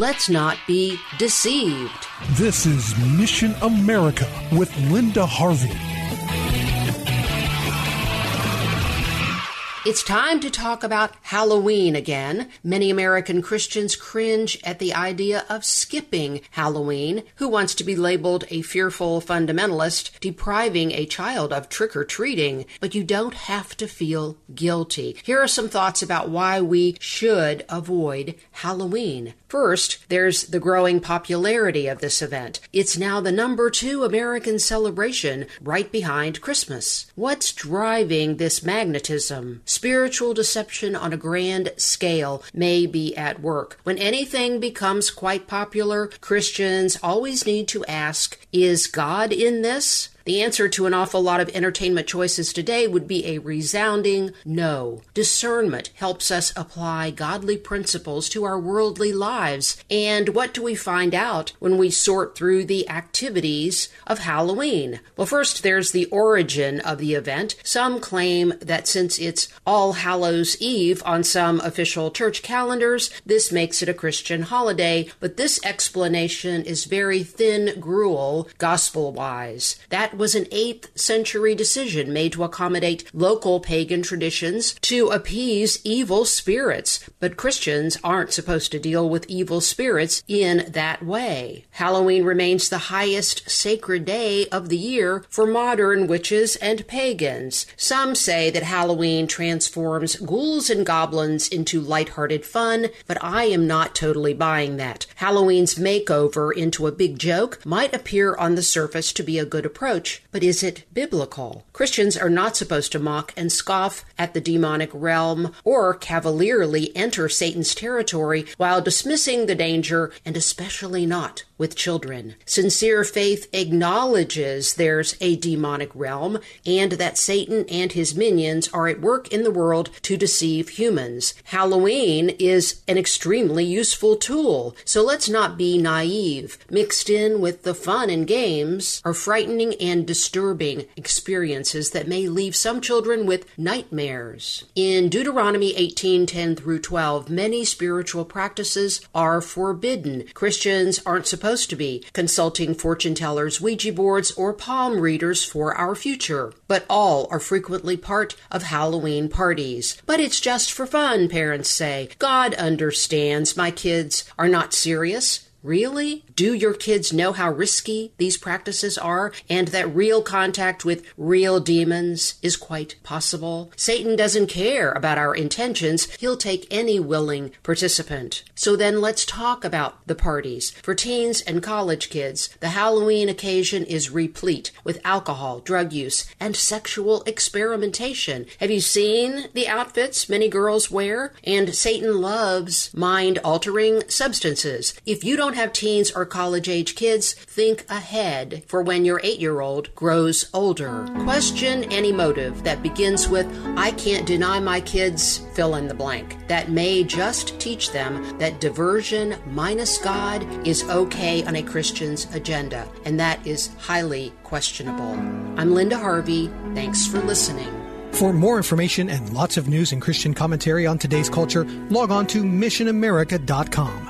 Let's not be deceived. This is Mission America with Linda Harvey. It's time to talk about Halloween again. Many American Christians cringe at the idea of skipping Halloween. Who wants to be labeled a fearful fundamentalist, depriving a child of trick or treating? But you don't have to feel guilty. Here are some thoughts about why we should avoid Halloween. First, there's the growing popularity of this event. It's now the number two American celebration, right behind Christmas. What's driving this magnetism? Spiritual deception on a grand scale may be at work. When anything becomes quite popular, Christians always need to ask, is God in this? The answer to an awful lot of entertainment choices today would be a resounding no. Discernment helps us apply godly principles to our worldly lives. And what do we find out when we sort through the activities of Halloween? Well, first, there's the origin of the event. Some claim that since it's All Hallows Eve on some official church calendars, this makes it a Christian holiday, but this explanation is very thin gruel gospel wise. That was an 8th century decision made to accommodate local pagan traditions to appease evil spirits. But Christians aren't supposed to deal with evil spirits in that way. Halloween remains the highest sacred day of the year for modern witches and pagans. Some say that Halloween transforms ghouls and goblins into light-hearted fun, but I am not totally buying that. Halloween's makeover into a big joke might appear on the surface to be a good approach, but is it biblical? Christians are not supposed to mock and scoff at the demonic realm or cavalierly enter Satan's territory while dismissing the danger, and especially not with children. Sincere faith acknowledges there's a demonic realm and that Satan and his minions are at work in the world to deceive humans. Halloween is an extremely useful tool, so let's not be naive. Mixed in with the fun and games are frightening and disturbing experiences that may leave some children with nightmares. In Deuteronomy 18:10 through 12, many spiritual practices are forbidden. Christians aren't supposed supposed to be consulting fortune tellers, Ouija boards, or palm readers for our future. But all are frequently part of Halloween parties. But it's just for fun, parents say. God understands my kids are not serious. Really? Do your kids know how risky these practices are and that real contact with real demons is quite possible? Satan doesn't care about our intentions. He'll take any willing participant. So then let's talk about the parties. For teens and college kids, the Halloween occasion is replete with alcohol, drug use, and sexual experimentation. Have you seen the outfits many girls wear? And Satan loves mind altering substances. If you don't have teens or college age kids, think ahead for when your eight year old grows older. Question any motive that begins with, I can't deny my kids, fill in the blank. That may just teach them that diversion minus God is okay on a Christian's agenda, and that is highly questionable. I'm Linda Harvey. Thanks for listening. For more information and lots of news and Christian commentary on today's culture, log on to missionamerica.com.